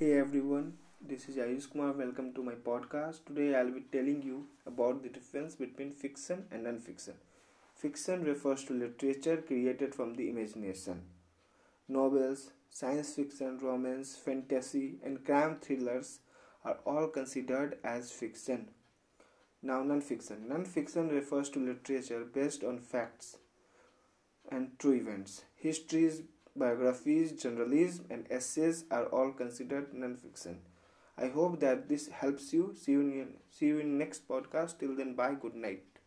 Hey everyone, this is Ayush Kumar. Welcome to my podcast. Today I'll be telling you about the difference between fiction and non-fiction. Fiction refers to literature created from the imagination. Novels, science fiction, romance, fantasy, and crime thrillers are all considered as fiction. Now, non-fiction. Non-fiction refers to literature based on facts and true events. Histories, biographies, journalism, and essays are all considered non-fiction. I hope that this helps you. See you in see you in next podcast. Till then, bye. Good night.